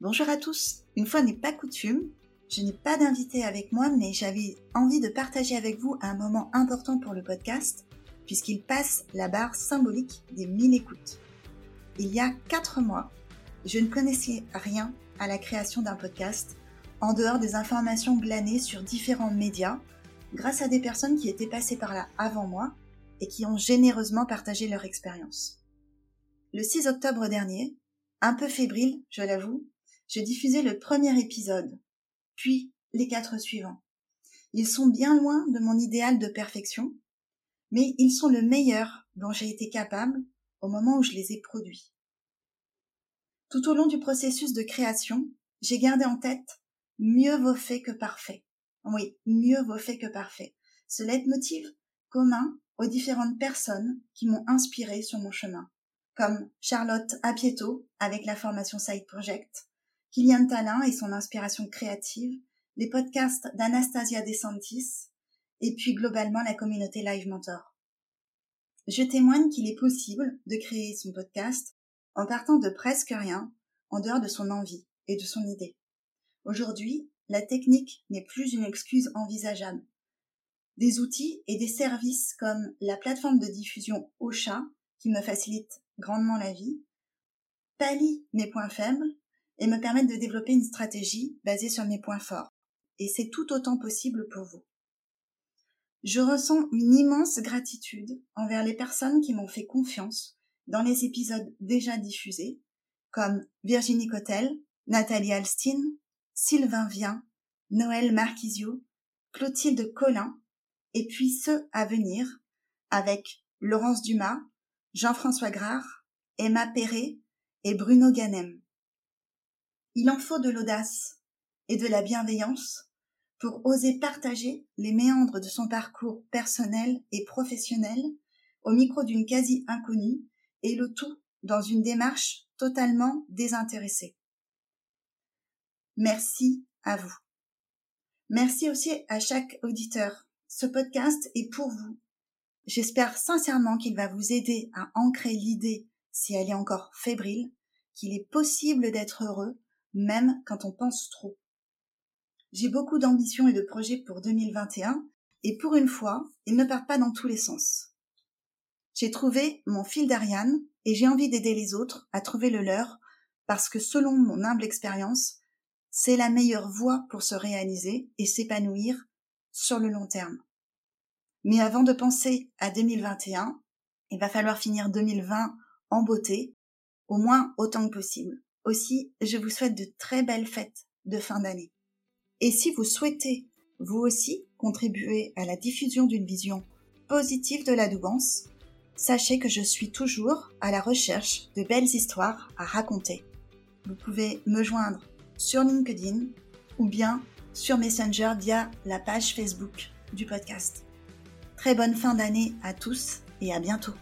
Bonjour à tous. Une fois n'est pas coutume, je n'ai pas d'invité avec moi, mais j'avais envie de partager avec vous un moment important pour le podcast, puisqu'il passe la barre symbolique des 1000 écoutes. Il y a 4 mois, je ne connaissais rien à la création d'un podcast, en dehors des informations glanées sur différents médias, grâce à des personnes qui étaient passées par là avant moi et qui ont généreusement partagé leur expérience. Le 6 octobre dernier, un peu fébrile, je l'avoue, je diffusais le premier épisode, puis les quatre suivants. Ils sont bien loin de mon idéal de perfection, mais ils sont le meilleur dont j'ai été capable au moment où je les ai produits. Tout au long du processus de création, j'ai gardé en tête mieux vaut fait que parfait. Oui, mieux vaut fait que parfait. Ce leitmotiv commun aux différentes personnes qui m'ont inspiré sur mon chemin, comme Charlotte Apieto avec la formation Side Project, Kylian Talin et son inspiration créative, les podcasts d'Anastasia DeSantis, et puis globalement la communauté Live Mentor. Je témoigne qu'il est possible de créer son podcast en partant de presque rien, en dehors de son envie et de son idée. Aujourd'hui, la technique n'est plus une excuse envisageable. Des outils et des services comme la plateforme de diffusion Ocha, qui me facilite grandement la vie, pallient mes points faibles et me permettent de développer une stratégie basée sur mes points forts. Et c'est tout autant possible pour vous. Je ressens une immense gratitude envers les personnes qui m'ont fait confiance dans les épisodes déjà diffusés, comme Virginie Cotel, Nathalie Alstin, Sylvain Vien, Noël Marquisio, Clotilde Collin, et puis ceux à venir, avec Laurence Dumas, Jean-François Grard, Emma Perret et Bruno Ganem. Il en faut de l'audace et de la bienveillance pour oser partager les méandres de son parcours personnel et professionnel au micro d'une quasi inconnue et le tout dans une démarche totalement désintéressée. Merci à vous. Merci aussi à chaque auditeur. Ce podcast est pour vous. J'espère sincèrement qu'il va vous aider à ancrer l'idée, si elle est encore fébrile, qu'il est possible d'être heureux même quand on pense trop. J'ai beaucoup d'ambitions et de projets pour 2021, et pour une fois, ils ne partent pas dans tous les sens. J'ai trouvé mon fil d'Ariane, et j'ai envie d'aider les autres à trouver le leur, parce que selon mon humble expérience, c'est la meilleure voie pour se réaliser et s'épanouir sur le long terme. Mais avant de penser à 2021, il va falloir finir 2020 en beauté, au moins autant que possible. Aussi, je vous souhaite de très belles fêtes de fin d'année. Et si vous souhaitez, vous aussi, contribuer à la diffusion d'une vision positive de la Doubance, sachez que je suis toujours à la recherche de belles histoires à raconter. Vous pouvez me joindre sur LinkedIn ou bien sur Messenger via la page Facebook du podcast. Très bonne fin d'année à tous et à bientôt.